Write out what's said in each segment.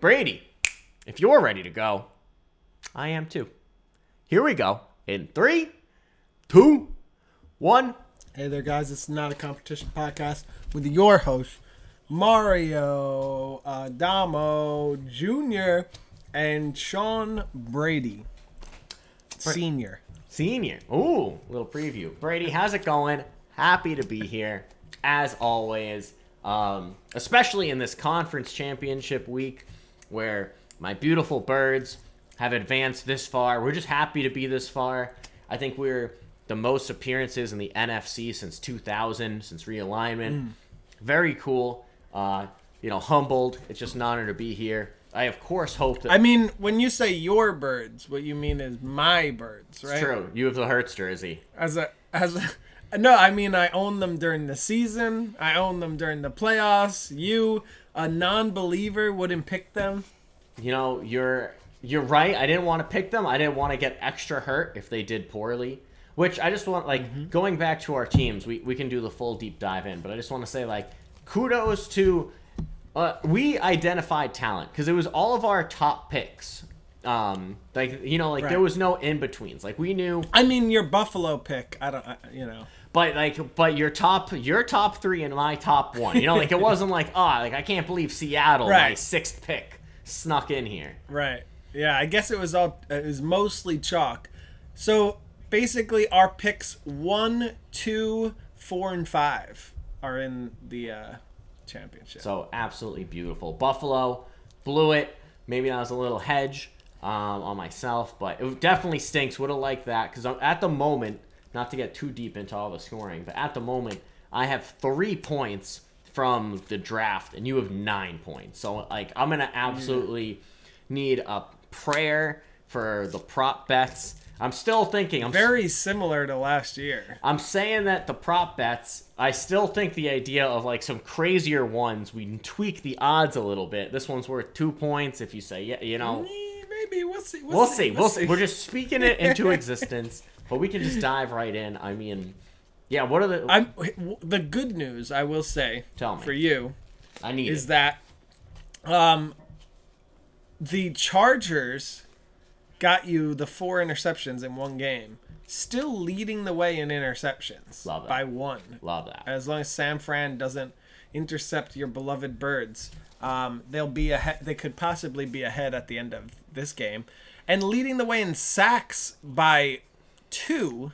Brady, if you're ready to go, I am too. Here we go. In three, two, one. Hey there, guys. It's not a competition podcast with your host, Mario Adamo Jr. and Sean Brady, Senior. Senior. Ooh, little preview. Brady, how's it going? Happy to be here, as always. Um, especially in this conference championship week where my beautiful birds have advanced this far. We're just happy to be this far. I think we're the most appearances in the NFC since 2000, since realignment. Very cool. Uh, you know, humbled. It's just an honor to be here. I, of course, hope that. I mean, when you say your birds, what you mean is my birds, right? It's true. You have the Hurts jersey. As a as a no, I mean I own them during the season. I own them during the playoffs. You, a non-believer, wouldn't pick them. You know, you're you're right. I didn't want to pick them. I didn't want to get extra hurt if they did poorly. Which I just want like going back to our teams. We we can do the full deep dive in, but I just want to say like kudos to uh, we identified talent because it was all of our top picks. Um, like you know, like there was no in betweens. Like we knew, I mean, your Buffalo pick. I don't. I, you know. but like, but your top, your top three and my top one. You know, like it wasn't like, ah, like I can't believe Seattle, my Right. sixth pick, snuck in here. Right. Yeah, I guess it was all it was mostly chalk. So basically our picks one, two, four, and five are in the uh championship. So absolutely beautiful. Buffalo blew it. Maybe that was a little hedge um, on myself, but it definitely stinks. Would have liked that because at the moment, not to get too deep into all the scoring, but at the moment, I have three points from the draft, and you have nine points. So like, I'm gonna absolutely need a prayer for the prop bets. I'm still thinking. I'm Very similar to last year. I'm saying that the prop bets, I still think the idea of like some crazier ones, we can tweak the odds a little bit. This one's worth two points if you say, yeah, you know, Maybe we'll see. we'll see. We'll see. We're just speaking it into existence, but we can just dive right in. I mean, yeah, what are the. I'm the good news I will say Tell me. for you I need is it. that um the Chargers got you the four interceptions in one game, still leading the way in interceptions Love it. by one. Love that. As long as San Fran doesn't intercept your beloved birds, um, they'll be ahead. They could possibly be ahead at the end of this game, and leading the way in sacks by two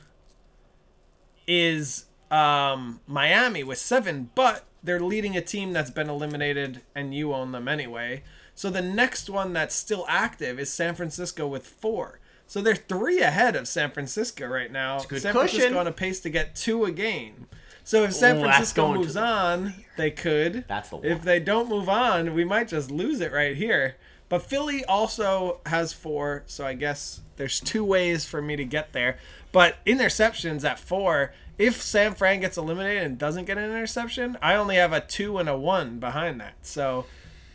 is um, Miami with seven, but they're leading a team that's been eliminated, and you own them anyway. So the next one that's still active is San Francisco with four. So they're three ahead of San Francisco right now. San cushion. Francisco on a pace to get two a game. So if San Ooh, Francisco moves the- on, they could. That's the one. If they don't move on, we might just lose it right here. But Philly also has four, so I guess there's two ways for me to get there. But interceptions at four, if San Fran gets eliminated and doesn't get an interception, I only have a two and a one behind that. So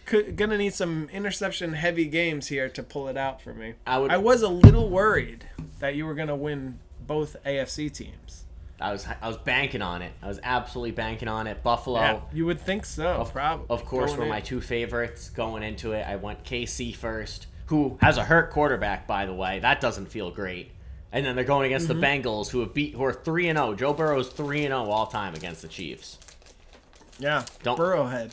could, gonna need some interception heavy games here to pull it out for me. I would- I was a little worried that you were gonna win both AFC teams. I was I was banking on it. I was absolutely banking on it. Buffalo. Yeah, you would think so. probably. Of course, going were in. my two favorites going into it. I went KC first, who has a hurt quarterback, by the way. That doesn't feel great. And then they're going against Mm-hmm. the Bengals, who have beat, who are three and zero. Joe Burrow's three and zero all time against the Chiefs. Yeah, Don't- Burrowhead.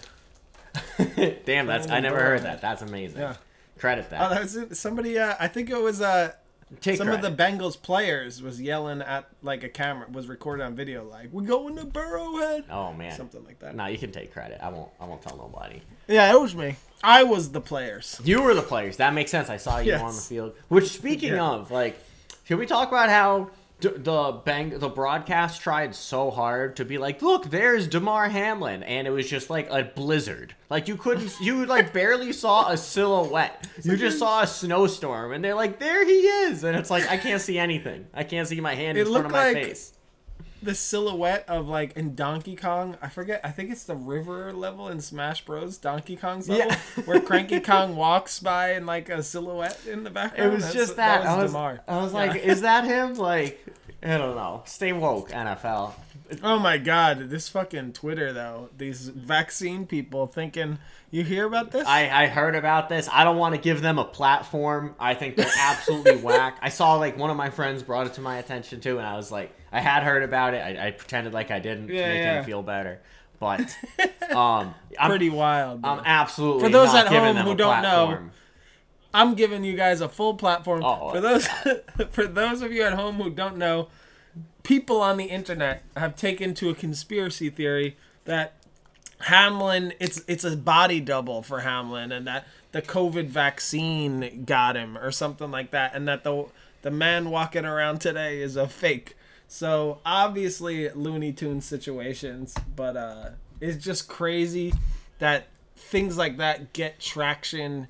Damn, that's I never heard that. That's amazing. Yeah. Credit that. Oh, that. was it. somebody. Uh, I think it was uh, Take some of the Bengals players was yelling at like a camera was recorded on video like we're going to Burrowhead. Oh man. Something like that. No, you can take credit. I won't. I won't tell nobody. Yeah, it was me. I was the players. You were the players. That makes sense. I saw you Yes. on the field. Which, speaking Yeah. of, like, can we talk about how the bang the broadcast tried so hard to be like, look, there's Damar Hamlin, and it was just like a blizzard. Like you couldn't, you like barely saw a silhouette. You just saw a snowstorm, and they're like, there he is, and it's like I can't see anything. I can't see my hand It in front of my like- face. The silhouette of like in Donkey Kong. I forget. I think it's the river level in Smash Bros. Donkey Kong's level Yeah. where Cranky Kong walks by in like a silhouette in the background. It was That's- just that. was I was. I was Yeah. like, is that him? Like, I don't know. Stay woke, NFL. Oh my god, this fucking Twitter though. These vaccine people thinking you hear about this? I, I heard about this. I don't want to give them a platform. I think they're absolutely whack. I saw like one of my friends brought it to my attention too, and I was like, I had heard about it. I, I pretended like I didn't Yeah, to make yeah. him feel better. But um, I'm, Pretty wild. I'm absolutely For those at home who don't know. I'm giving you guys a full platform. Oh, for those for those of you at home who don't know, people on the internet have taken to a conspiracy theory that Hamlin it's it's a body double for Hamlin and that the COVID vaccine got him or something like that and that the the man walking around today is a fake. So obviously Looney Tunes situations, but uh it's just crazy that things like that get traction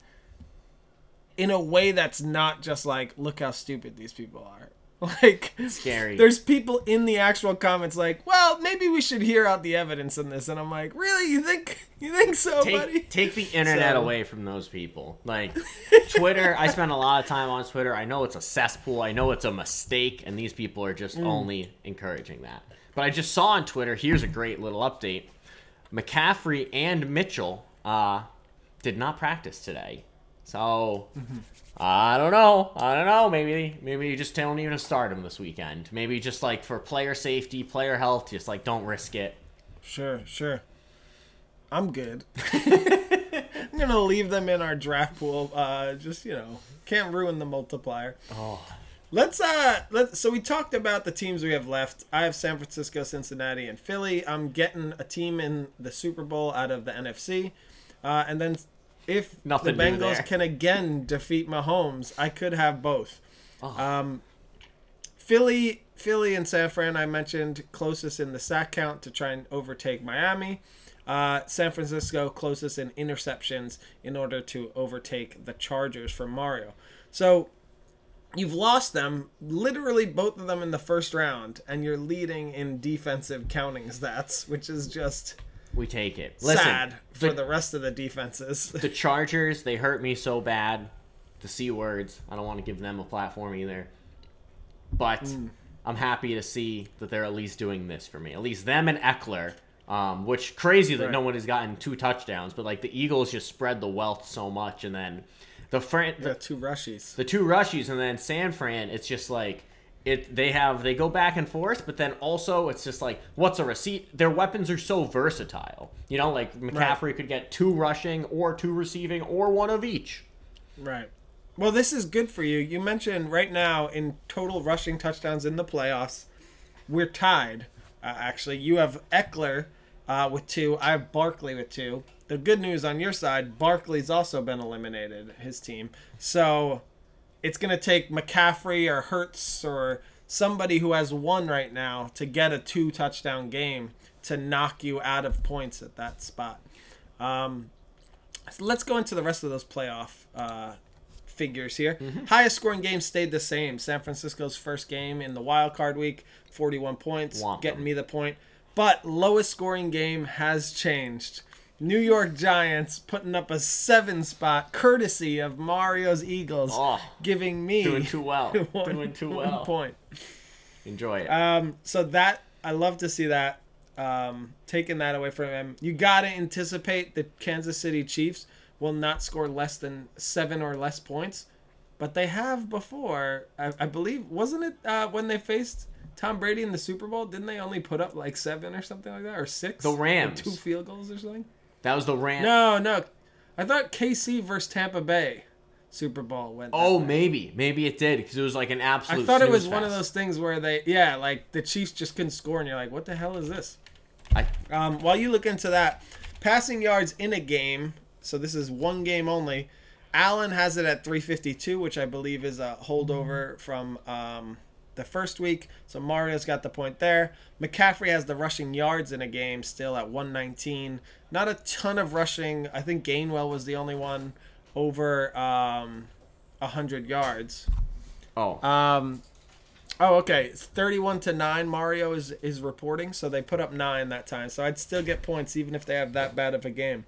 in a way that's not just like look how stupid these people are like Scary. there's people in the actual comments like well maybe we should hear out the evidence in this and i'm like really you think you think so buddy take, take the internet So- away from those people. Like Twitter, I spend a lot of time on Twitter. I know it's a cesspool. I know it's a mistake, and these people are Mm. just only encouraging that. But I just saw on Twitter. Here's a great little update: McCaffrey and Mitchell uh, did not practice today. So Mm-hmm. I don't know. I don't know. Maybe maybe you just don't even start him this weekend. Maybe just like for player safety, player health, just like don't risk it. sure sure i'm good i'm gonna leave them in our draft pool uh just you know can't ruin the multiplier Oh, Let's uh let so we talked about the teams we have left. I have San Francisco, Cincinnati, and Philly. I'm getting a team in the Super Bowl out of the NFC. Uh, and then if Nothing the Bengals can again defeat Mahomes, I could have both. Oh. Um Philly Philly and San Fran I mentioned closest in the sack count to try and overtake Miami. Uh, San Francisco closest in interceptions in order to overtake the Chargers from Mario. So you've lost them literally both of them in the first round and you're leading in defensive counting stats which is just we take it. Listen, sad for the- the rest of the defenses the Chargers, they hurt me so bad. The C words. I don't want to give them a platform either. But Mm. I'm happy to see that they're at least doing this for me. At least them and Ekeler. Um, which crazy that Right. no one has gotten two touchdowns, but like the Eagles just spread the wealth so much, and then the Fran- the two rushies the two rushies and then San Fran, it's just like it they have they go back and forth, but then also it's just like what's a receipt? Their weapons are so versatile. You know, like McCaffrey could get two rushing or two receiving or one of each. right. Well this is good for you. You mentioned right now in total rushing touchdowns in the playoffs we're tied uh, actually. You have Ekeler uh, with two. I have Barkley with two. The good news on your side Barkley's also been eliminated his team. So it's going to take McCaffrey or Hurts or somebody who has one right now to get a two touchdown game to knock you out of points at that spot. Um, so let's go into the rest of those playoff uh, figures here. Highest scoring game stayed the same. San Francisco's first game in the wild card week, 41 points, getting them. me the point. But lowest scoring game has changed. New York Giants putting up a seven spot courtesy of Mario's Eagles, Oh, giving me doing too well. one- doing too well. point. Enjoy it. Um, so that I love to see that. Um, taking that away from him, you gotta anticipate the Kansas City Chiefs will not score less than seven or less points, but they have before. I, I believe wasn't it uh, when they faced Tom Brady in the Super Bowl? Didn't they only put up like seven or something like that, or six? The Rams. two field goals or something. That was the rant. No, no, I thought KC versus Tampa Bay Super Bowl went. that Oh, way. maybe, maybe it did because it was like an absolute. I thought it was snooze one of those things where they, yeah, like the Chiefs just couldn't score, and you're like, what the hell is this? I, Um, while you look into that, passing yards in a game, so this is one game only. Allen has it at 352, which I believe is a holdover from um, the first week. So Mario's got the point there. McCaffrey has the rushing yards in a game still at 119. Not a ton of rushing. I think Gainwell was the only one over um, 100 yards. oh, Um, oh, okay. It's 31 to 9. Mario is, is reporting, so they put up 9 that time. So I'd still get points even if they have that bad of a game.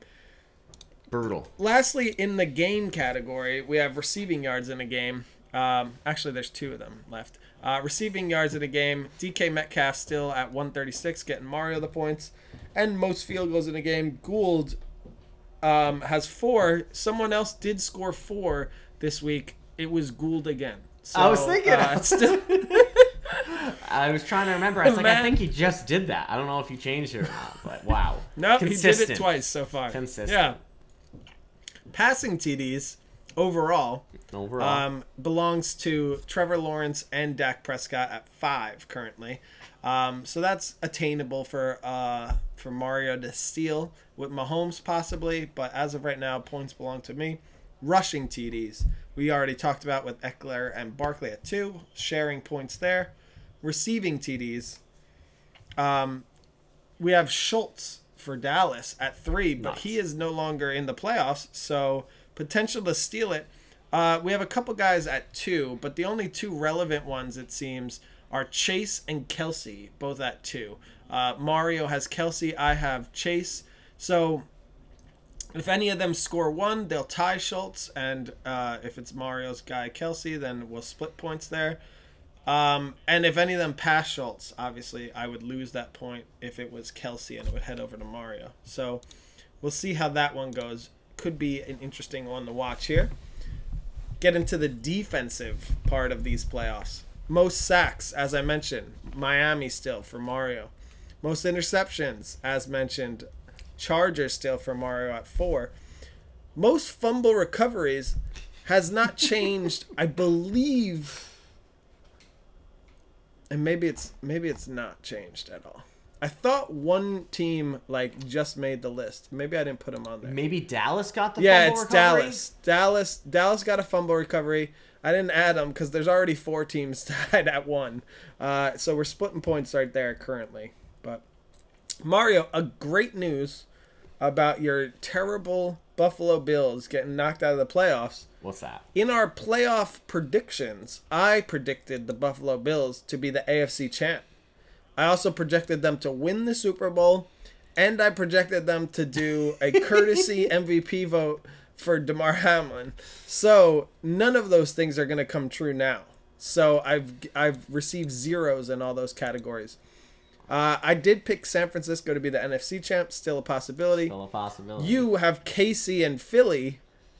brutal. Lastly, in the game category, we have receiving yards in a game. Um, actually, there's two of them left. Uh, receiving yards in a game, DK Metcalf still at 136, getting Mario the points, and most field goals in a game. Gould um, has four. Someone else did score four this week. It was Gould again. So, I was thinking- uh, still, I was trying to remember. I was like, I think he just did that. I don't know if he changed it or not, but wow. no, he did it twice so far. Consistent. Yeah. Passing TDs overall Overall, um, belongs to Trevor Lawrence and Dak Prescott at five currently. Um, so that's attainable for uh, for Mario to steal with Mahomes possibly, but as of right now, points belong to me. Rushing TDs we already talked about with Ekeler and Barkley at two, sharing points there. Receiving TDs, um, we have Schultz for Dallas at three, but he is no longer in the playoffs, so potential to steal it. Uh, we have a couple guys at two, but the only two relevant ones it seems are Chase and Kelce, both at two. Uh, Mario has Kelce, I have Chase. So if any of them score one, they'll tie Schultz, and uh, if it's Mario's guy Kelce, then we'll split points there. Um, and if any of them pass Schultz, obviously I would lose that point if it was Kelce and it would head over to Mario. So we'll see how that one goes. Could be an interesting one to watch here. Get into the defensive part of these playoffs. Most sacks, as I mentioned, Miami still for Mario. Most interceptions, as mentioned, Chargers still for Mario at four. Most fumble recoveries has not changed, I believe. And maybe it's maybe it's not changed at all. I thought one team like just made the list. Maybe I didn't put them on there. maybe Dallas got the Yeah, fumble it's recovery? Dallas. Dallas. Dallas got a fumble recovery. I didn't add them because there's already four teams tied at one. Uh, so we're splitting points right there currently. But Mario, a great news about your terrible Buffalo Bills getting knocked out of the playoffs. What's that? In our playoff predictions, I predicted the Buffalo Bills to be the AFC champ. I also projected them to win the Super Bowl, and I projected them to do a courtesy MVP vote for Damar Hamlin. So none of those things are going to come true now. So I've I've received zeros in all those categories. Uh, I did pick San Francisco to be the NFC champ, still a possibility. Still a possibility. You have KC and Philly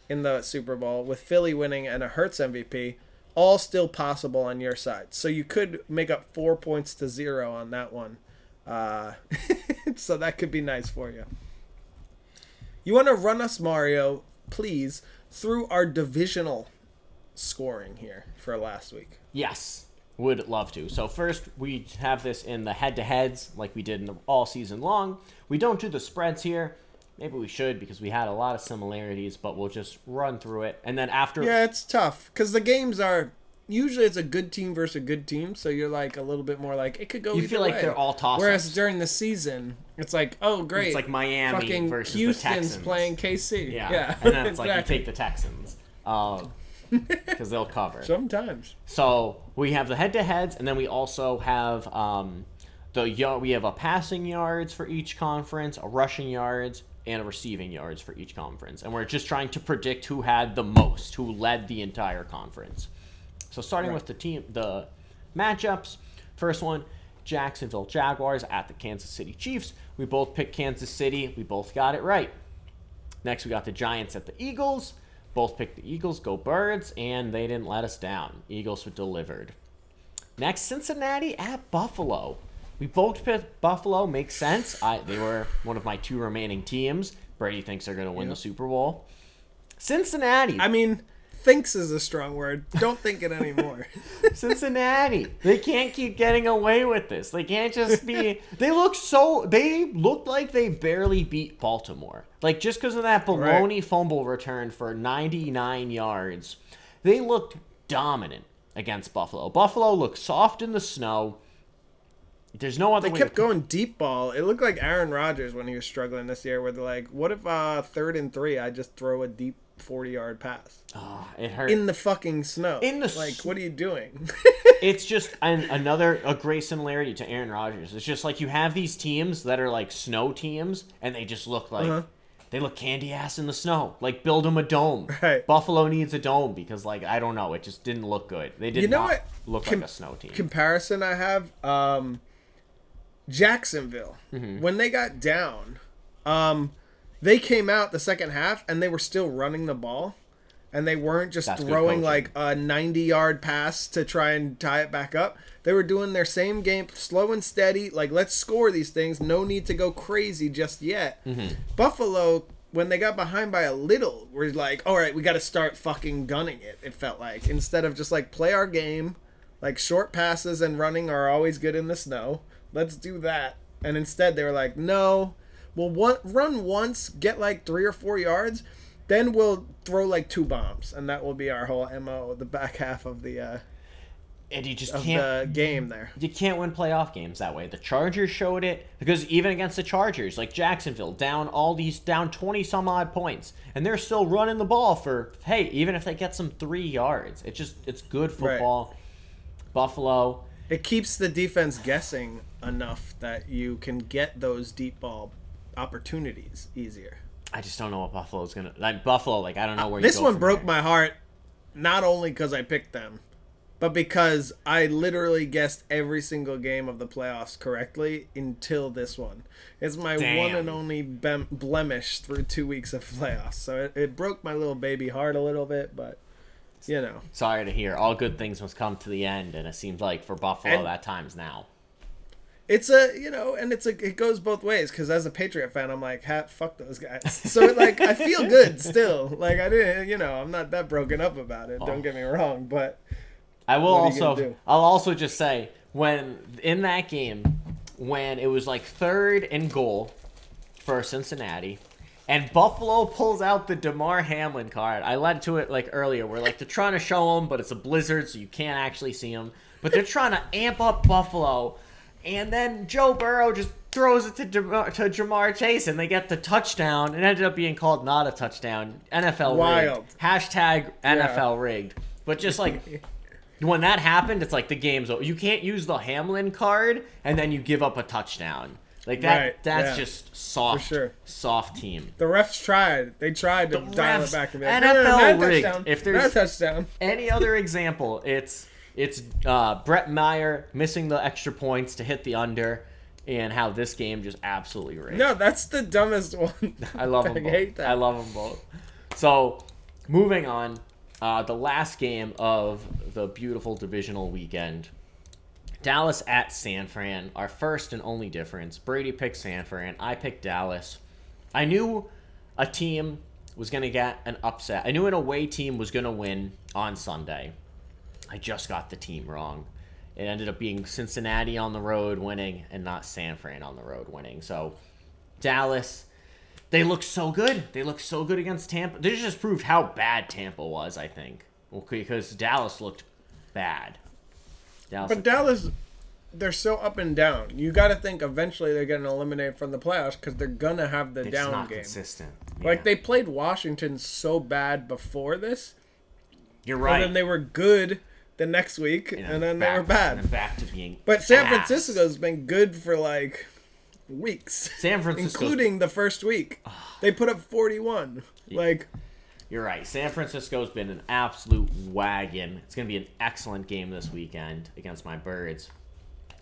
in the Super Bowl, with Philly winning and a Hurts MVP, all still possible on your side. So you could make up four points to zero on that one. Uh, so that could be nice for you. You want to run us, Mario, please, through our divisional scoring here for last week. Yes, would love to. So first, we have this in the head-to-heads, like we did in the, all season long. We don't do the spreads here. Maybe we should because we had a lot of similarities, but we'll just run through it. And then after, Yeah, it's tough because the games are usually it's a good team versus a good team, so you're like a little bit more like it could go. You feel like way. they're all toss-ups. Whereas during the season, it's like, oh great, it's like Miami fucking versus the Houston's Texans. playing KC. yeah, yeah, and then it's like you take the Texans because they'll cover. Sometimes. So we have the head-to-heads, and then we also have um, the yard. We have a passing yards for each conference, a rushing yards, and receiving yards for each conference, and we're just trying to predict who had the most, who led the entire conference. So starting with the team, the matchups. First one, Jacksonville Jaguars at the Kansas City Chiefs. We both picked Kansas City. We both got it right. Next, we got the Giants at the Eagles. Both picked the Eagles. Go Birds, and they didn't let us down. Eagles were delivered. Next, Cincinnati at Buffalo. We both picked Buffalo. Makes sense. I they were one of my two remaining teams. Brady thinks they're going to win the Super Bowl. Cincinnati. I mean, thinks is a strong word. Don't think it anymore. Cincinnati. They can't keep getting away with this. They can't just be. They look so. They looked like they barely beat Baltimore. Like just because of that baloney fumble return for 99 yards, they looked dominant against Buffalo. Buffalo looked soft in the snow. There's no other they kept going deep ball. It looked like Aaron Rodgers when he was struggling this year, where they're like, "What if uh, third and three, I just throw a deep forty-yard pass Ah, it hurt. in the fucking snow?" In the like, s- what are you doing? it's just an, another a great similarity to Aaron Rodgers. It's just like you have these teams that are like snow teams, and they just look like Uh-huh. they look candy ass in the snow. Like build them a dome. Right. Buffalo needs a dome because like I don't know, it just didn't look good. They did You know not what look com- like a snow team. comparison I have, um, Jacksonville, Mm-hmm. when they got down, um, they came out the second half and they were still running the ball. And they weren't just That's throwing like a 90 yard pass to try and tie it back up. They were doing their same game, slow and steady. Like, let's score these things. No need to go crazy just yet. Mm-hmm. Buffalo, when they got behind by a little, were like, all right, we got to start fucking gunning it, it felt like. Instead of just like play our game, like short passes and running are always good in the snow. Let's do that. And instead, they were like, no, we'll one, run once, get like three or four yards, then we'll throw like two bombs, and that will be our whole mo. The back half of the uh, and you just can't the game there. you can't win playoff games that way. The Chargers showed it because even against the Chargers, like Jacksonville, down all these down twenty some odd points, and they're still running the ball for hey, even if they get some three yards, it's just it's good football. Buffalo, It keeps the defense guessing enough that you can get those deep ball opportunities easier. I just don't know what Buffalo's gonna like. Buffalo, like I don't know uh, where. This you go one broke there. my heart, not only because I picked them, but because I literally guessed every single game of the playoffs correctly until this one. It's my one and only blemish through two weeks of playoffs. So it, it broke my little baby heart a little bit, but you know. Sorry to hear. All good things must come to the end, and it seems like for Buffalo And- that time's now. It's a you know, and it's a it goes both ways because as a Patriot fan, I'm like, ha, fuck those guys. So it, like I feel good still. Like I didn't, you know, I'm not that broken up about it. Oh. Don't get me wrong, but I will What are you gonna also? I'll also just say when in that game when it was like third and goal for Cincinnati and Buffalo pulls out the Damar Hamlin card. I led to it like earlier where like they're trying to show him but it's a blizzard so you can't actually see him. But they're trying to amp up Buffalo and then Joe Burrow just throws it to Ja'Marr, to Ja'Marr Chase and they get the touchdown. It ended up being called not a touchdown. NFL Wild. rigged. Hashtag NFL rigged. But just like when that happened, it's like the game's over. You can't use the Hamlin card and then you give up a touchdown. Like that. Right, That's yeah. just soft. For sure. Soft team. the refs tried. They tried to The dial refs- it back and be like, no, no, no, NFL a rigged. If there's- touchdown. Any other example? It's it's uh, Brett Maher missing the extra points to hit the under, and how this game just absolutely rigged. No, that's the dumbest one. I love them I both. hate that. I love them both. So, moving on, uh, the last game of the beautiful divisional weekend. Dallas at San Fran, our first and only difference. Brady picked San Fran. I picked Dallas. I knew a team was going to get an upset. I knew an away team was going to win on Sunday. I just got the team wrong. It ended up being Cincinnati on the road winning and not San Fran on the road winning. So, Dallas, they look so good. They look so good against Tampa. This just proved how bad Tampa was, I think. Because Dallas looked bad. Dallas But Dallas, they're so up and down. You got to think eventually they're getting eliminated from the playoffs because they're gonna have the it's down not game. consistent. Like they played Washington so bad before this, You're right. and then they were good the next week, You know, and then back- they were bad. And then back to being. But San ass. Francisco's been good for like weeks, San Francisco. including the first week. They put up 41. Like You're right. San Francisco's been an absolute wagon. It's going to be an excellent game this weekend against my Birds.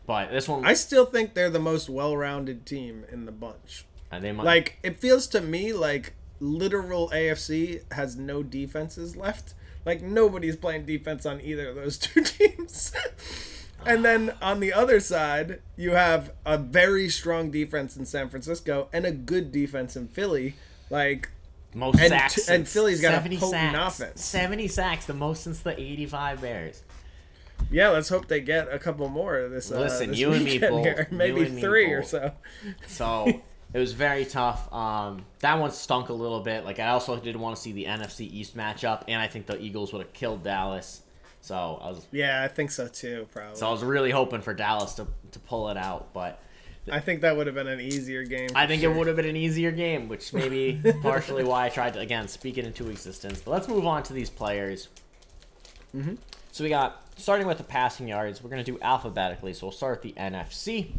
But this one, I still think they're the most well-rounded team in the bunch. uh, they might, Like it feels to me like literal AFC has no defenses left. Like nobody's playing defense on either of those two teams. and then on the other side, you have a very strong defense in San Francisco and a good defense in Philly. Like most and sacks. and Philly's got a 70 potent sacks. offense. 70 sacks, the most since the 85 Bears. yeah, let's hope they get a couple more this. Uh, Listen, this you and me both. here. Maybe three or so. So it was very tough. Um, that one stunk a little bit. Like I also didn't want to see the NFC East matchup, and I think the Eagles would have killed Dallas. So I was Yeah, I think so too. Probably. so I was really hoping for Dallas to to pull it out, but I think that would have been an easier game. I think sure. it would have been an easier game, which may be partially why I tried to again speak it into existence. But let's move on to these players. Mm-hmm. So we got starting with the passing yards. We're gonna do alphabetically. So we'll start with the NFC.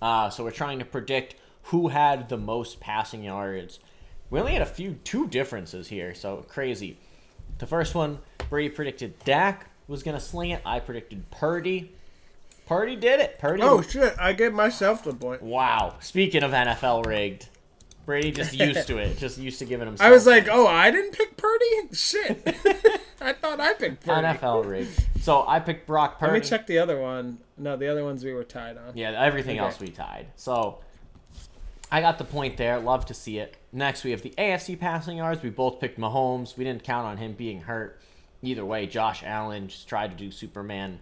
Uh, so we're trying to predict who had the most passing yards we only had a few two differences here, so crazy. The first one, Brady predicted Dak was gonna sling it. I predicted Purdy. Purdy did it. Purdy. Oh shit! I gave myself the point. wow. Speaking of NFL rigged, Brady just used to it. Just used to giving him. I was like, oh, I didn't pick Purdy. Shit. I thought I picked Purdy. NFL rigged. So I picked Brock Purdy. Let me check the other one. No, the other ones we were tied on. Yeah, everything Okay. else we tied. So I got the point there. Love to see it. Next, we have the AFC passing yards. We both picked Mahomes. We didn't count on him being hurt. Either way, Josh Allen just tried to do Superman.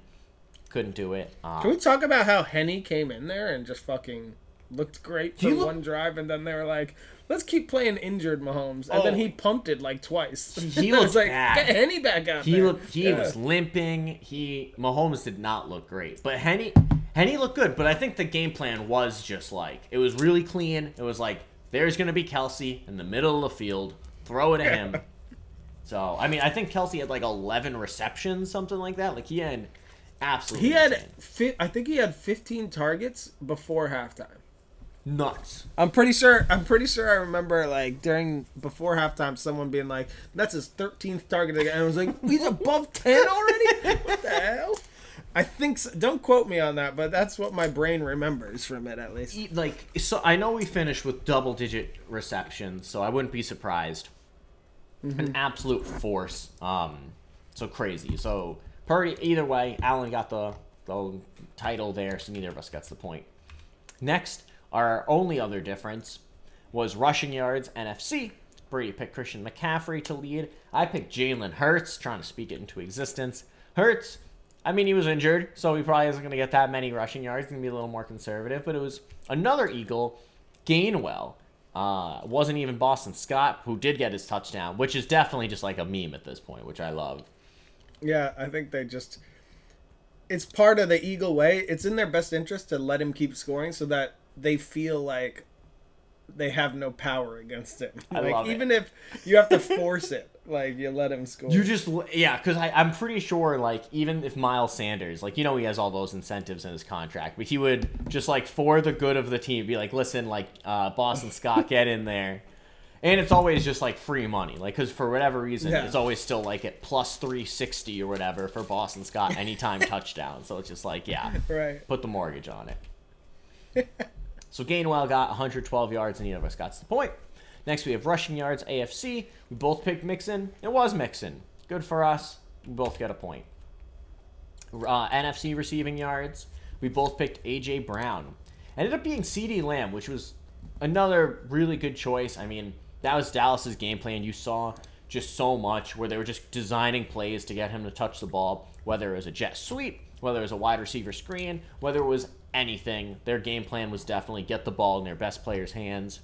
Couldn't do it. Um, Can we talk about how Henne came in there and just fucking looked great for look- one drive, and then they were like, "Let's keep playing injured Mahomes," and then Oh. he pumped it like twice. He I was looked like, bad. "Get Henne back out he there." looked. He Yeah. was limping. He Mahomes did not look great, but Henne Henne looked good. But I think the game plan was just like it was really clean. It was like there's gonna be Kelce in the middle of the field. Throw it at him. So I mean, I think Kelce had like 11 receptions, something like that. Like he had absolutely. He had, fi- I think he had 15 targets before halftime. nuts. I'm pretty sure. I'm pretty sure. I remember like during before halftime, someone being like, "That's his 13th target," again. and I was like, "He's above 10 already? what the hell?" I think. So. Don't quote me on that, but that's what my brain remembers from it, at least. Like so, I know we finished with double-digit receptions, so I wouldn't be surprised. An absolute force. Um, so crazy. So Purdy. Either way, Allen got the the title there, so neither of us gets the point. Next, our only other difference was rushing yards NFC. Brady picked Christian McCaffrey to lead. I picked Jalen Hurts, trying to speak it into existence. Hurts, I mean, he was injured, so he probably isn't going to get that many rushing yards. Going to be a little more conservative. But it was another Eagle, Gainwell. Uh, wasn't even Boston Scott, who did get his touchdown, which is definitely just like a meme at this point, which I love. Yeah, I think they just. It's part of the Eagle way. It's in their best interest to let him keep scoring so that they feel like they have no power against him. I like love it. even if you have to force it, like you let him score. You just yeah, because I'm pretty sure like even if Miles Sanders like you know he has all those incentives in his contract, but he would just like for the good of the team be like, listen, like uh, Boston Scott, get in there, and it's always just like free money, like because for whatever reason Yeah. it's always still like at plus three sixty or whatever for Boston Scott anytime touchdown. So it's just like yeah, right. put the mortgage on it. so Gainwell got 112 yards, and neither of us got to the point. Next, we have rushing yards, AFC. We both picked Mixon. It was Mixon. Good for us. We both get a point. Uh, NFC receiving yards. We both picked AJ Brown. Ended up being CeeDee Lamb, which was another really good choice. I mean, that was Dallas's game plan. You saw just so much where they were just designing plays to get him to touch the ball, whether it was a jet sweep, whether it was a wide receiver screen, whether it was anything. Their game plan was definitely get the ball in their best players' hands.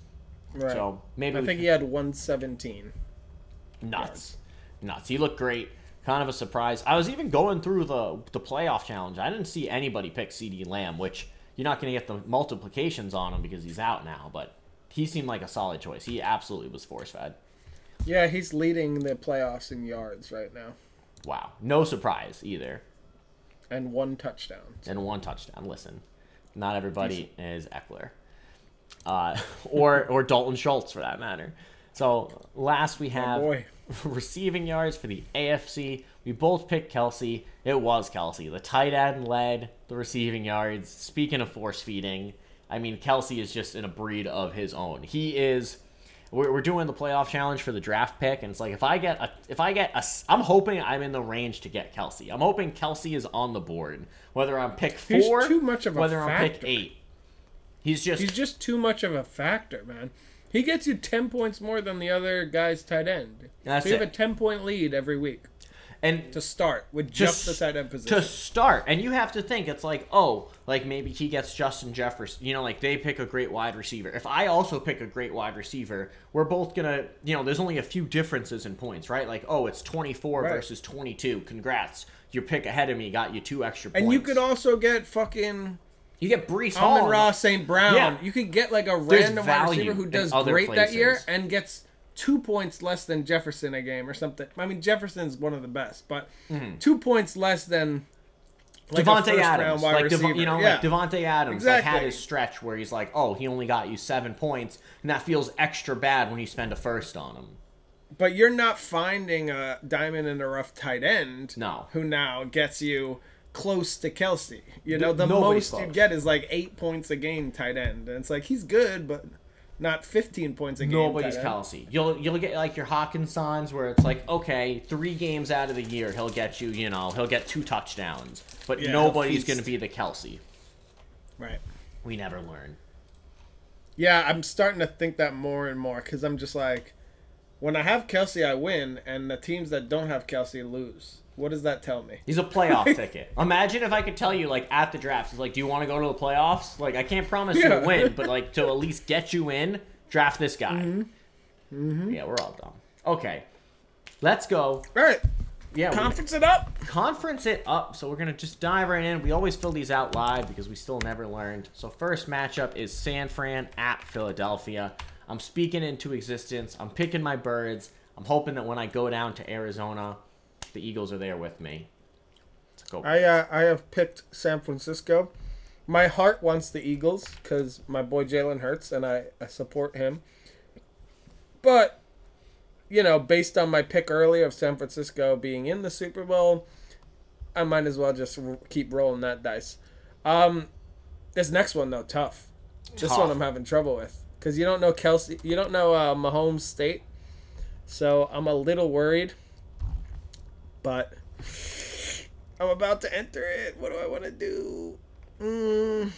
Right. So maybe I think can- he had 117. nuts, nuts. He looked great. Kind of a surprise. I was even going through the the playoff challenge. I didn't see anybody pick CeeDee Lamb, which you're not going to get the multiplications on him because he's out now. But he seemed like a solid choice. He absolutely was force fed. Yeah, he's leading the playoffs in yards right now, Wow, no surprise either. and one touchdown. and one touchdown. Listen, not everybody is Ekeler, uh, or or Dalton Schultz for that matter. So last we have boy. receiving yards for the AFC. We both picked Kelce. It was Kelce. The tight end led the receiving yards. Speaking of force feeding, I mean Kelce is just in a breed of his own. He is. We're, we're doing the playoff challenge for the draft pick, and it's like if I get a, if I get a, I'm hoping I'm in the range to get Kelce. I'm hoping Kelce is on the board, whether I'm pick He's four, too much of a whether I'm pick eight. He's just He's just too much of a factor, man. He gets you 10 points more than the other guy's tight end. That's so you it. have a 10 point lead every week and to start with Just the tight end position. to start and you have to think it's like oh like maybe he gets justin jefferson you know like they pick a great wide receiver if i also pick a great wide receiver we're both gonna you know there's only a few differences in points right like oh it's 24 Right. versus 22 congrats your pick ahead of me got you two extra points and you could also get fucking you get Breece Hall Amon-Ra St. Brown. Yeah. You could get like a There's random wide receiver who does great that year and gets two points less than Jefferson a game or something. I mean, Jefferson's one of the best, but Mm-hmm. two points less than like a Davante first-round Adams, wide like Dev- you know, yeah. like Davante Adams, like had his stretch where he's like, oh, he only got you seven points, and that feels extra bad when you spend a first on him. But you're not finding a diamond in the rough tight end. No. Who now gets you close to Kelce? You know, the nobody's most you get is like eight points a game tight end, and it's like he's good, but not 15 points a game. Nobody's. Kelce. You'll you'll get like your Hockensons where it's like, okay, three games out of the year he'll get you, you know, he'll get two touchdowns, but Yeah, nobody's going to be the Kelce. Right. We never learn. Yeah, I'm starting to think that more and more because I'm just like, when I have Kelce, I win, and the teams that don't have Kelce lose. What does that tell me? He's a playoff ticket. Imagine if I could tell you, like, at the draft, he's like, do you want to go to the playoffs? Like, I can't promise you Yeah. a win, but, like, to at least get you in, draft this guy. Mm-hmm. Yeah, we're all dumb. Okay. Let's go. All right, Yeah, conference it up. conference it up. So we're gonna just dive right in. We always fill these out live because we still never learned. So first matchup is San Fran at Philadelphia. I'm speaking into existence. I'm picking my birds. I'm hoping that when I go down to Arizona, the Eagles are there with me. Go. I uh, I have picked San Francisco. My heart wants the Eagles because my boy Jalen Hurts and I, I support him. But you know, based on my pick earlier of San Francisco being in the Super Bowl, I might as well just r- keep rolling that dice. Um, this next one though, tough. This one I'm having trouble with because you don't know Kelce, you don't know uh, Mahomes State, so I'm a little worried. But I'm about to enter it. What do I want to do? Mm,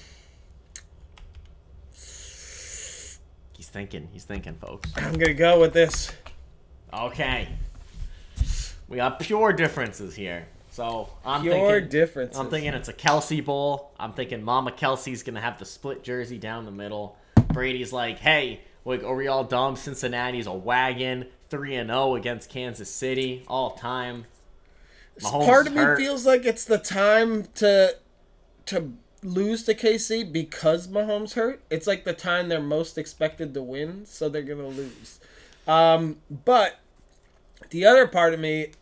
He's thinking. He's thinking, folks. I'm gonna go with this. Okay. We got pure differences here. So I'm Pure thinking. differences. I'm thinking it's a Kelce Bowl. I'm thinking Mama Kelce's gonna have the split jersey down the middle. Brady's like, hey, like, are we all dumb? Cincinnati's a wagon, three and zero against Kansas City all time. Mahomes Part of me hurt. feels like it's the time to to lose to KC because Mahomes hurt. It's like the time they're most expected to win, so they're gonna lose. Um, but the other part of me,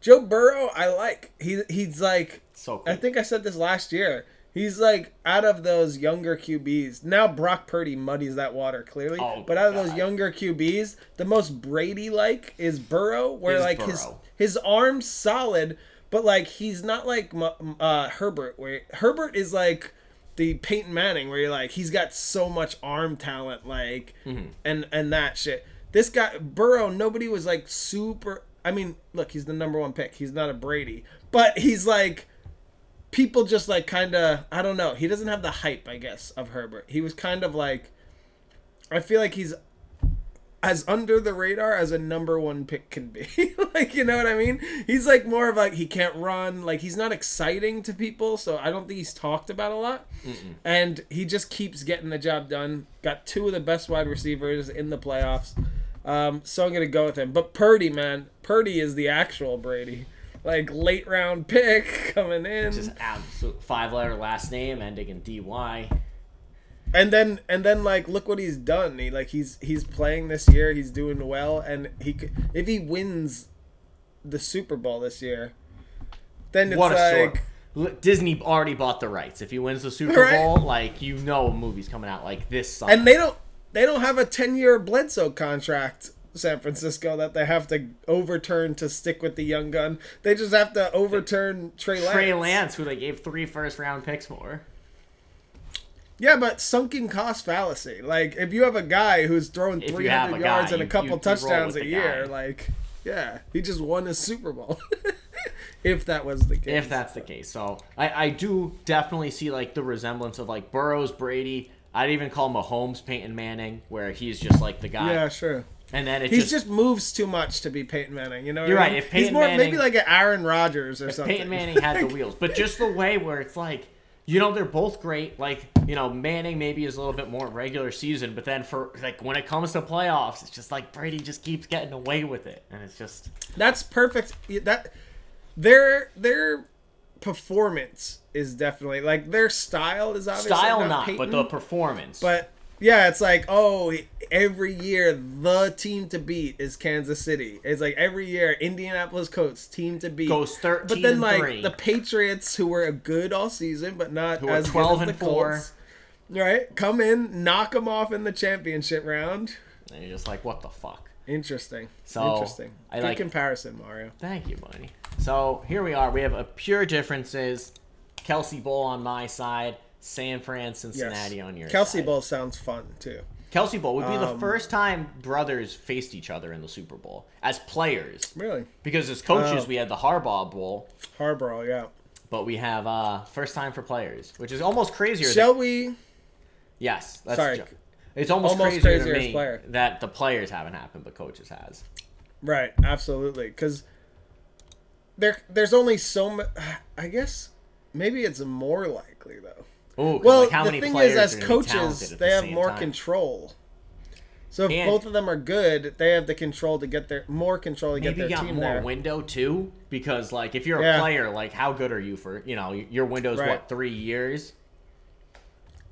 Joe Burrow, I like. He he's like so cool. I think I said this last year. He's like out of those younger QBs. Now Brock Purdy muddies that water clearly. Oh, but out of those younger QBs, the most Brady like is Burrow, where Is like his Burrow. his arm's solid, but like he's not like uh, Herbert, where Herbert is like the Peyton Manning, where you're like he's got so much arm talent, like Mm-hmm. and and that shit. This guy Burrow, nobody was like super. I mean, look, he's the number one pick. He's not a Brady, but he's like people just like kind of I don't know. He doesn't have the hype, I guess, of Herbert. He was kind of like I feel like he's as under the radar as a number one pick can be. like, you know what I mean? He's like more of like he can't run, like he's not exciting to people, so I don't think he's talked about a lot. And he just keeps getting the job done. Got two of the best wide receivers in the playoffs. Um, so I'm gonna go with him. But Purdy, man, Purdy is the actual Brady. Like late round pick coming in. Just absolute five letter last name ending in DY. and then and then like look what he's done he like he's he's playing this year he's doing well and he if he wins the super bowl this year then it's What like. Disney already bought the rights. If he wins the Super Right. Bowl, like you know, a movie's coming out like this summer. and they don't they don't have a 10 year bledsoe contract san francisco that they have to overturn to stick with the young gun they just have to overturn trey lance, Trey Lance, who they gave three first round picks for. yeah but sunken cost fallacy like if you have a guy who's throwing If 300 a yards guy, and a couple you- you touchdowns a year guy. like yeah he just won a super bowl if that was the case If that's the case. So I, I do definitely see like the resemblance of like Burrows, Brady. I'd even call Mahomes Peyton Manning, where he's just like the guy. yeah sure And then it he just, just, moves too much to be Peyton Manning. You know, You're I right, mean? if he's Peyton more Manning- maybe like an Aaron Rodgers or something. Peyton Manning had the wheels. But just the way where it's like, you know, they're both great. Like, you know, Manning maybe is a little bit more regular season, but then for like when it comes to playoffs, it's just like Brady just keeps getting away with it. And it's just That's perfect. That their their performance is definitely like their style is obviously style not, not, Peyton, but the performance. but Yeah, it's like oh, every year the team to beat is Kansas City. It's like every year Indianapolis Colts team to beat Goes 13 But then like three. the Patriots, who were a good all season, but not Who as 12 good as and the four. Colts. Right, come in, knock them off in the championship round. And you're just like, what the fuck? Interesting. So, Interesting. I Good like- comparison, Mario. Thank you, buddy. So here we are. We have a pure differences. Kelce Bowl on my side, San Fran, Cincinnati Yes. on your Kelce side. Bowl sounds fun too. Kelce Bowl would be the Um, first time brothers faced each other in the Super Bowl as players. Really, Because as coaches, Oh. we had the Harbaugh Bowl, Harbaugh. Yeah. but we have uh first time for players, which is almost crazier. Shall we? yes, that's Sorry. It's almost, Almost crazier crazier to me player. that the players haven't happened, but coaches has. Right. Absolutely. Because there, there's only so much. I guess maybe it's more likely though. Ooh, Well, like, how the many thing players is, as are gonna be talented coaches, they the have more time? control. So if And- both of them are good, they have the control to get their more control to get you their got team more there. window too, because like if you're a Yeah. player, like how good are you for you know your window's Right. what three years?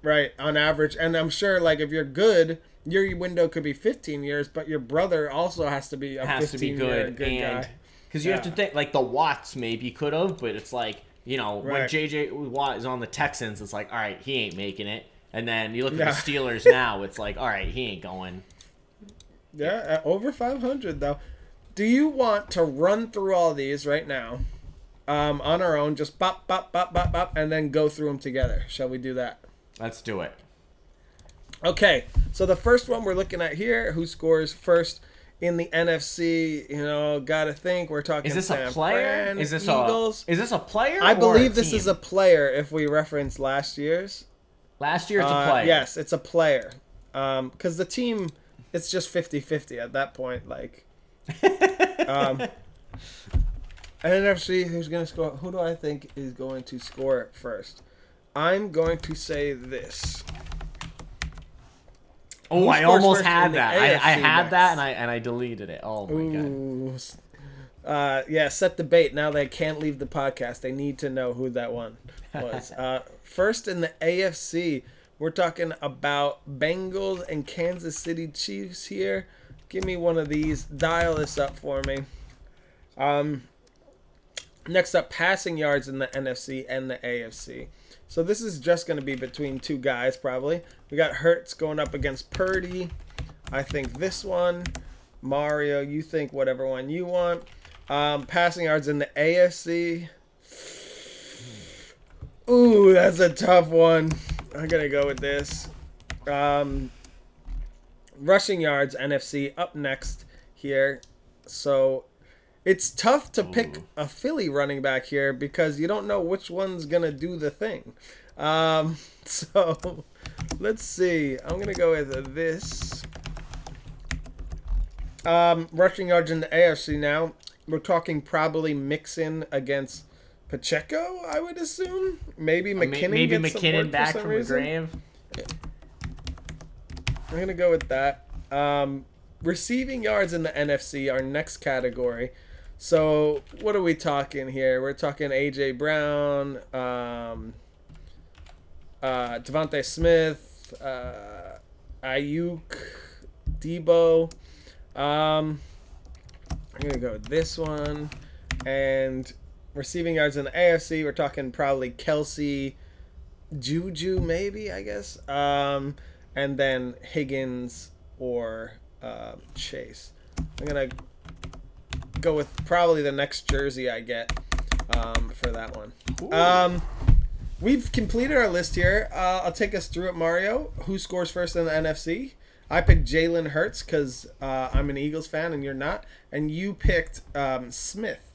Right, on average. And I'm sure, like, if you're good, your window could be 15 years, but your brother also has to be a has 15 to be year good, good and because you have to think like the Watts maybe could have, but it's like you know when JJ Watt is on the Texans, it's like all right he ain't making it, and then you look at Yeah. the Steelers now, it's like all right he ain't going. Yeah, at over 500, though. Do you want to run through all these right now um, on our own? Just bop, bop, bop, bop, bop, and then go through them together. Shall we do that? Let's do it. Okay, so the first one we're looking at here, who scores first in the NFC? You know, gotta think we're talking. Is this San a player? Fran, is this Eagles. a is this a player? I believe this team? is a player. If we reference last year's, last year's a Uh, player. yes, it's a player. Um, because the team, it's just 50-50 at that point. Like, um, NFC, who's gonna score? Who do I think is going to score first? I'm going to say this. Oh, I almost had that. I, I had next? that and I and I deleted it. Oh my god. Ooh. s- Uh, yeah, set the bait. Now they can't leave the podcast. They need to know who that one was. uh, first in the AFC, we're talking about Bengals and Kansas City Chiefs here. Give me one of these. Dial this up for me. Um, next up, passing yards in the NFC and the AFC. So this is just going to be between two guys, probably. We got Hurts going up against Purdy. I think this one. Mario, you think whatever one you want. Um, passing yards in the AFC. Ooh, that's a tough one. I'm gonna go with this. Um, rushing yards NFC up next here. So it's tough to pick a Philly running back here because you don't know which one's gonna do the thing. Um, so let's see. I'm gonna go with this. Um, rushing yards in the AFC now. We're talking probably Mixon against Pacheco, I would assume. Maybe McKinnon. Maybe gets some McKinnon back from the grave. I'm gonna go with that. Um, receiving yards in the NFC, our next category. So what are we talking here? We're talking AJ Brown, um, uh, Devonta Smith, uh, Aiyuk, Deebo. Um, I'm gonna go with this one, and receiving yards in the AFC. We're talking probably Kelce, Juju, maybe I guess. Um, and then Higgins or uh, Chase. I'm gonna go with probably the next jersey I get um, for that one. Um, we've completed our list here. Uh, I'll take us through it, Mario. Who scores first in the NFC? I picked Jalen Hurts because uh, I'm an Eagles fan and you're not, and you picked um, Smith.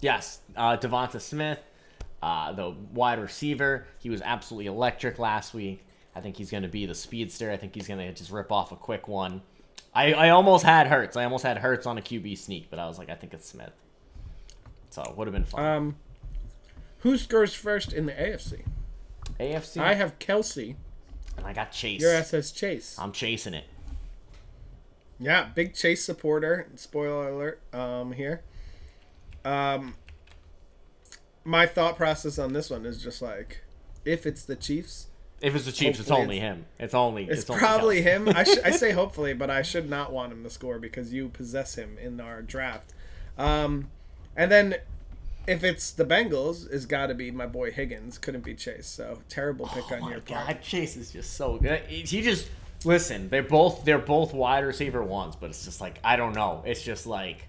Yes, uh, Devonta Smith, uh, the wide receiver. He was absolutely electric last week. I think he's going to be the speedster. I think he's going to just rip off a quick one. I, I almost had Hurts. I almost had Hurts on a QB sneak, but I was like, I think it's Smith. So it would have been fun. Um, who scores first in the AFC? AFC, I have Kelce. and I got Chase. Your ass has Chase. I'm chasing it. Yeah, big Chase supporter. Spoiler alert. Um, here. Um, my thought process on this one is just like, if it's the Chiefs, If it's the Chiefs, it's Hopefully only him. It's only. It's, only probably Kelce. him. I, sh- I say hopefully, but I should not want him to score because you possess him in our draft. Um, and then if it's the Bengals, it's got to be my boy Higgins. Couldn't be Chase. So terrible pick Oh on my your God, part. Chase is just so good. He just listen. They're both they're both wide receiver ones, but it's just like I don't know. It's just like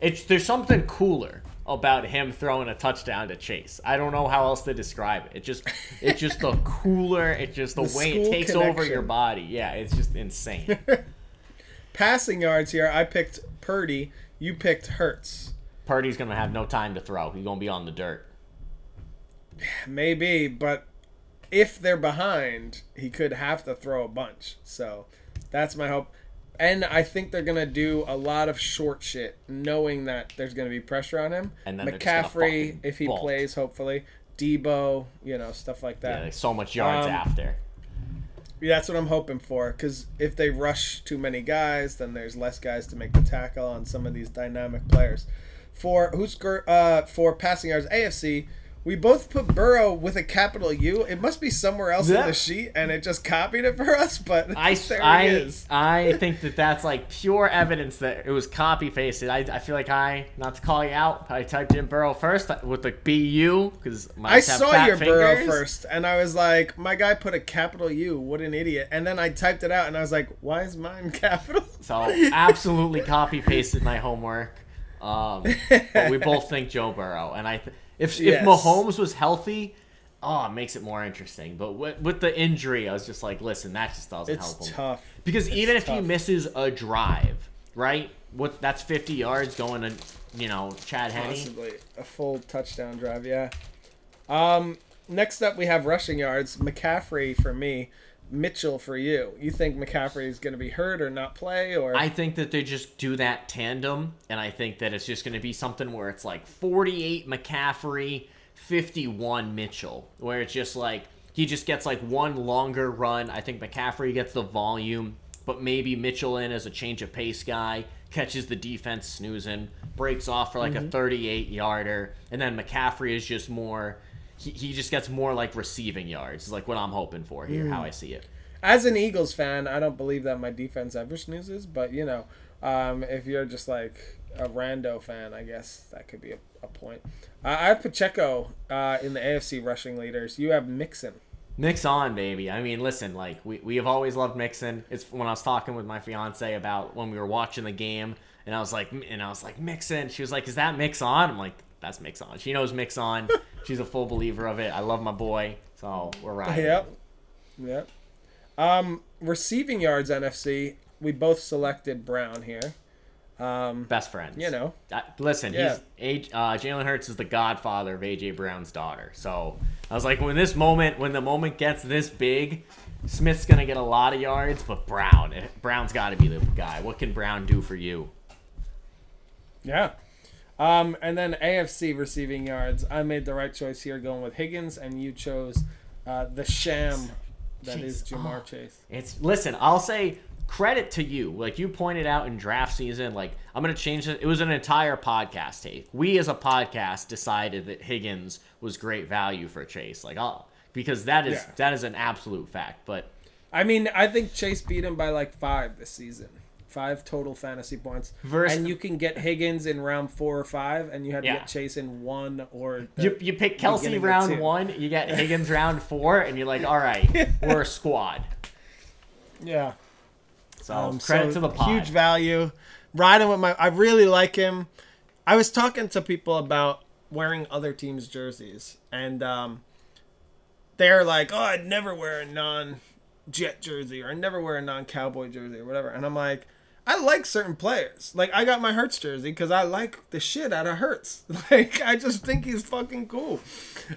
it's there's something cooler about him throwing a touchdown to Chase. I don't know how else to describe it. It just it's just the cooler. It's just the, The way it takes over your body. Yeah, it's just insane. Passing yards here, I picked Purdy. You picked Hurts. Purdy's gonna have no time to throw. He's gonna be on the dirt. Maybe, but if they're behind, he could have to throw a bunch. So that's my hope. And I think they're gonna do a lot of short shit, knowing that there's gonna be pressure on him. And then they're just gonna McCaffrey, if he bolt. plays, hopefully. Deebo, you know, stuff like Yeah, that. like so much yards Um, after. Yeah, that's what I'm hoping for. Because if they rush too many guys, then there's less guys to make the tackle on some of these dynamic players. For who's uh for passing yards AFC, we both put Burrow with a capital U. It must be somewhere else Yeah. in the sheet, and it just copied it for us. But I, there I. I think that that's like pure evidence that it was copy pasted. I, I feel like I, not to call you out, I typed in Burrow first with the BU because I saw your Burrow first, and I was like, my guy put a capital U. What an idiot! And then I typed it out, and I was like, why is mine capital? So absolutely copy pasted my homework. Um, but we both think Joe Burrow, and I, th- if if Yes. Mahomes was healthy, oh, it makes it more interesting. But with, with the injury, I was just like, listen, that just doesn't It's help him. tough. Because even if he misses a drive, right? What that's 50 yards going to, you know, Chad Henne. Possibly a full touchdown drive, yeah. Um, next up we have rushing yards. McCaffrey for me, Mitchell for you. You think McCaffrey is going to be hurt or not play or? I think that they just do that tandem, and I think that it's just going to be something where it's like 48 McCaffrey, 51 Mitchell, where it's just like he just gets like one longer run. I think McCaffrey gets the volume, but maybe Mitchell in as a change of pace guy catches the defense snoozing, breaks off for like a mm-hmm. 38 yarder, and then McCaffrey is just more. He, he just gets more like receiving yards, is like what I'm hoping for here, how I see it. As an Eagles fan, I don't believe that my defense ever snoozes, but you know, um, if you're just like a rando fan, I guess that could be a, a point. Uh, I have Pacheco uh, in the AFC rushing leaders. You have Mixon. Mix on, baby. I mean, listen, like we, we have always loved Mixon. It's when I was talking with my fiance about when we were watching the game, and I was like, and I was like, Mixon. She was like, "Is that Mix on?" I'm like, "That's Mixon. She knows Mixon. She's a full believer of it. I love my boy, so we're right. Yep. Yep. Um, receiving yards NFC. We both selected Brown here. Um, Best friends. you know. Uh, listen, Yeah. he's uh, Jalen Hurts is the godfather of AJ Brown's daughter. So I was like, when this moment, when the moment gets this big, Smith's gonna get a lot of yards, but Brown, Brown's got to be the guy. What can Brown do for you? Yeah. Um, and then AFC receiving yards. I made the right choice here, going with Higgins, and you chose uh, the sham that is Chase. Ja'Marr Oh. Chase. It's listen. I'll say credit to you. Like you pointed out in draft season. Like I'm gonna change it. It was an entire podcast take. We as a podcast decided that Higgins was great value for Chase. Like oh, because that is Yeah. that is an absolute fact. But I mean, I think Chase beat him by like five this season. Five total fantasy points. Vers- and you can get Higgins in round four or five, and you had to Yeah. get Chase in one or. you, you pick Kelce round one, you get Higgins round four, and you're like, all right, we're a squad. yeah. So Um, credit so to the pod. Huge value. Riding with my, I really like him. I was talking to people about wearing other teams' jerseys, and um, they're like, "Oh, I'd never wear a non-Jet jersey, or I'd never wear a non-Cowboy jersey, or whatever." And I'm like, I like certain players. Like, I got my Hurts jersey because I like the shit out of Hurts. Like, I just think he's fucking cool.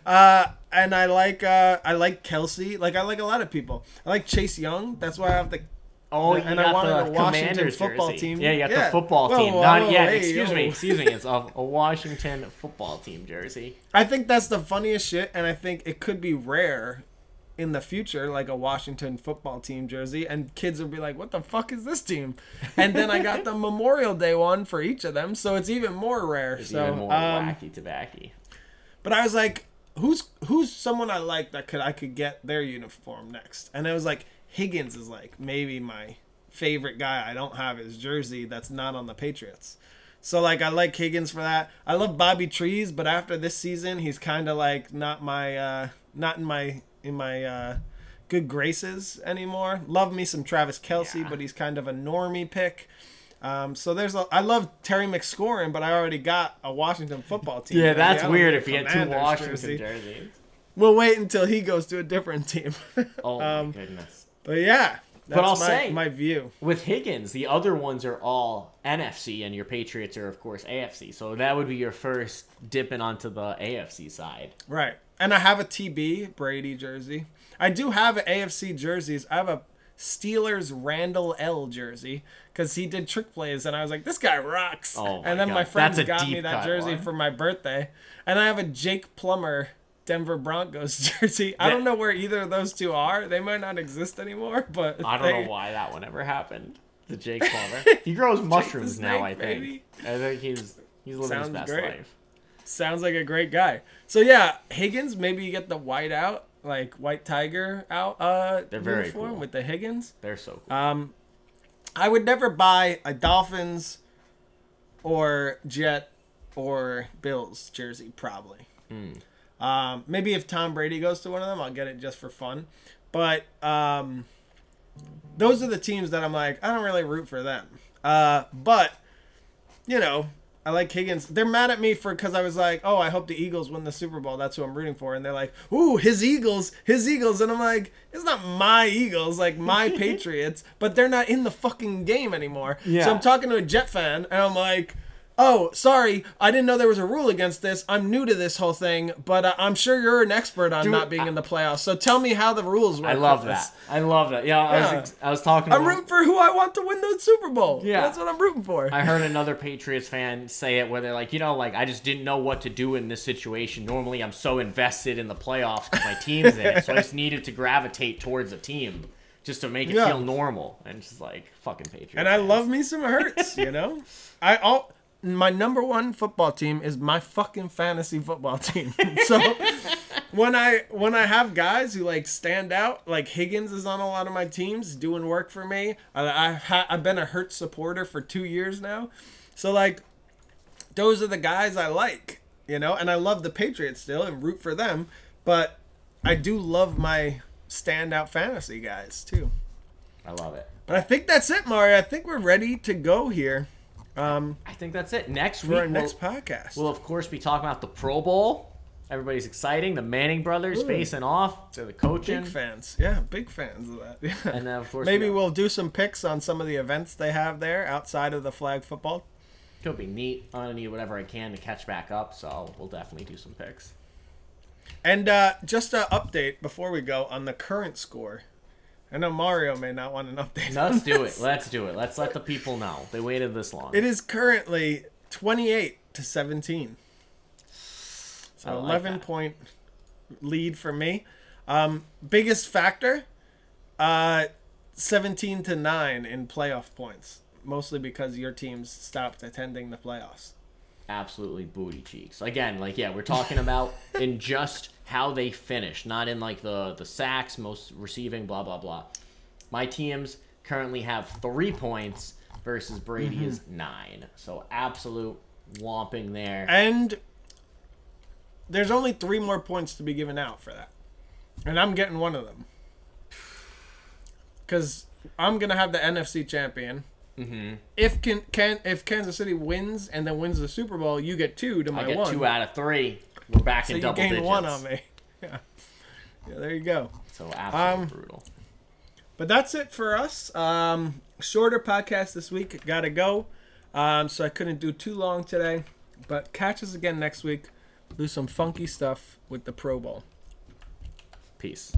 Uh, and I like, uh, I like Kelce. Like, I like a lot of people. I like Chase Young. That's why I have the Oh, and I wanted the a Washington Commanders football jersey. team. Yeah, you got Yeah. the football Whoa, team. whoa, Not whoa, yeah, hey, excuse yo. me, excuse me. It's a, a Washington football team jersey. I think that's the funniest shit, and I think it could be rare in the future, like a Washington football team jersey, and kids will be like, "What the fuck is this team?" And then I got the Memorial Day one for each of them, so it's even more rare. It's so, even more um, wacky tobacco. but I was like, who's who's someone I like that could I could get their uniform next, and it was like Higgins is like maybe my favorite guy. I don't have his jersey that's not on the Patriots. So like I like Higgins for that. I love Bobby Trees, but after this season, he's kind of like not my uh not in my in my uh good graces anymore. Love me some Travis Kelce, Yeah. but he's kind of a normie pick. Um, so there's a, I love Terry McScorin, but I already got a Washington football team. Yeah, that's weird if you get two Washington jersey. jerseys. We'll wait until he goes to a different team. Oh Um, my goodness. but yeah, that's I'll my, say- my view. With Higgins, the other ones are all NFC, and your Patriots are, of course, AFC. So that would be your first dipping onto the AFC side. Right. And I have a TB Brady jersey. I do have AFC jerseys. I have a Steelers Randle El jersey because he did trick plays, and I was like, this guy rocks. Oh and then God. my friends got me that jersey for my birthday. And I have a Jake Plummer Denver Broncos jersey. I don't know where either of those two are. They might not exist anymore, but I don't they- know why that one ever happened. The Jake Plummer. he grows mushrooms now, I think. baby. I think he's he's living his best great. life. Sounds like a great guy. So yeah, Higgins. Maybe you get the white out, like white tiger out. Uh, They're very uniform cool. with the Higgins. They're so cool. Um, I would never buy a Dolphins or Jet or Bills jersey. Probably. Hmm. Um, maybe if Tom Brady goes to one of them, I'll get it just for fun. But um, those are the teams that I'm like, I don't really root for them. Uh, but you know, I like Higgins. They're mad at me for because I was like, oh, I hope the Eagles win the Super Bowl. That's who I'm rooting for. And they're like, ooh, his Eagles, his Eagles. And I'm like, it's not my Eagles, like my Patriots, but they're not in the fucking game anymore. Yeah. So I'm talking to a Jet fan, and I'm like. Oh, sorry. I didn't know there was a rule against this. I'm new to this whole thing, but uh, I'm sure you're an expert on Dude, not being in the playoffs. So tell me how the rules work. I love that. I love that. Yeah, I was ex- I was talking. I'm rooting for who I want to win the Super Bowl. Yeah. That's what I'm rooting for. I heard another Patriots fan say it where they're like, you know, like I just didn't know what to do in this situation. Normally, I'm so invested in the playoffs because my team's in it, so I just needed to gravitate towards a team just to make it Yeah. feel normal. And just like fucking Patriots. and I love me some Hurts, you know? I all my number one football team is my fucking fantasy football team. so when I when I have guys who like stand out, like Higgins is on a lot of my teams doing work for me. I, I've ha- I've been a Hurts supporter for two years now, so like those are the guys I like, you know. And I love the Patriots still and root for them, but I do love my standout fantasy guys too. I love it. But I think that's it, Mario. I think we're ready to go here um, I think that's it. Next for week, our we'll, next podcast. we'll of course be talking about the Pro Bowl. Everybody's exciting. The Manning brothers Ooh. facing off. They're the coaching. big fans, yeah, big fans of that. Yeah. And then of course Maybe we- we'll do some picks on some of the events they have there outside of the flag football. Could be neat. I'm gonna need whatever I can to catch back up, so we'll definitely do some picks. And uh, just an update before we go on the current score. I know Mario may not want an update. Let's do it. Let's do it. Let's let the people know. They waited this long. It is currently 28 to 17. So like 11 that. point lead for me. Um, biggest factor, uh, 17 to 9 in playoff points. Mostly because your teams stopped attending the playoffs. Absolutely booty cheeks. Again, like yeah, we're talking about in just how they finish, not in like the the sacks, most receiving, blah blah blah. My teams currently have three points versus Brady is nine. So absolute whomping there. And there's only three more points to be given out for that. And I'm getting one of them. Because I'm going to have the NFC champion. hmm If can, can if Kansas City wins and then wins the Super Bowl, you get two to my I get one. two out of three. We're back so in you double digits. one on me. Yeah. yeah, there you go. So absolutely Um, brutal. But that's it for us. Um, shorter podcast this week. Got to go. Um, so I couldn't do too long today. But catch us again next week. Do some funky stuff with the Pro Bowl. Peace.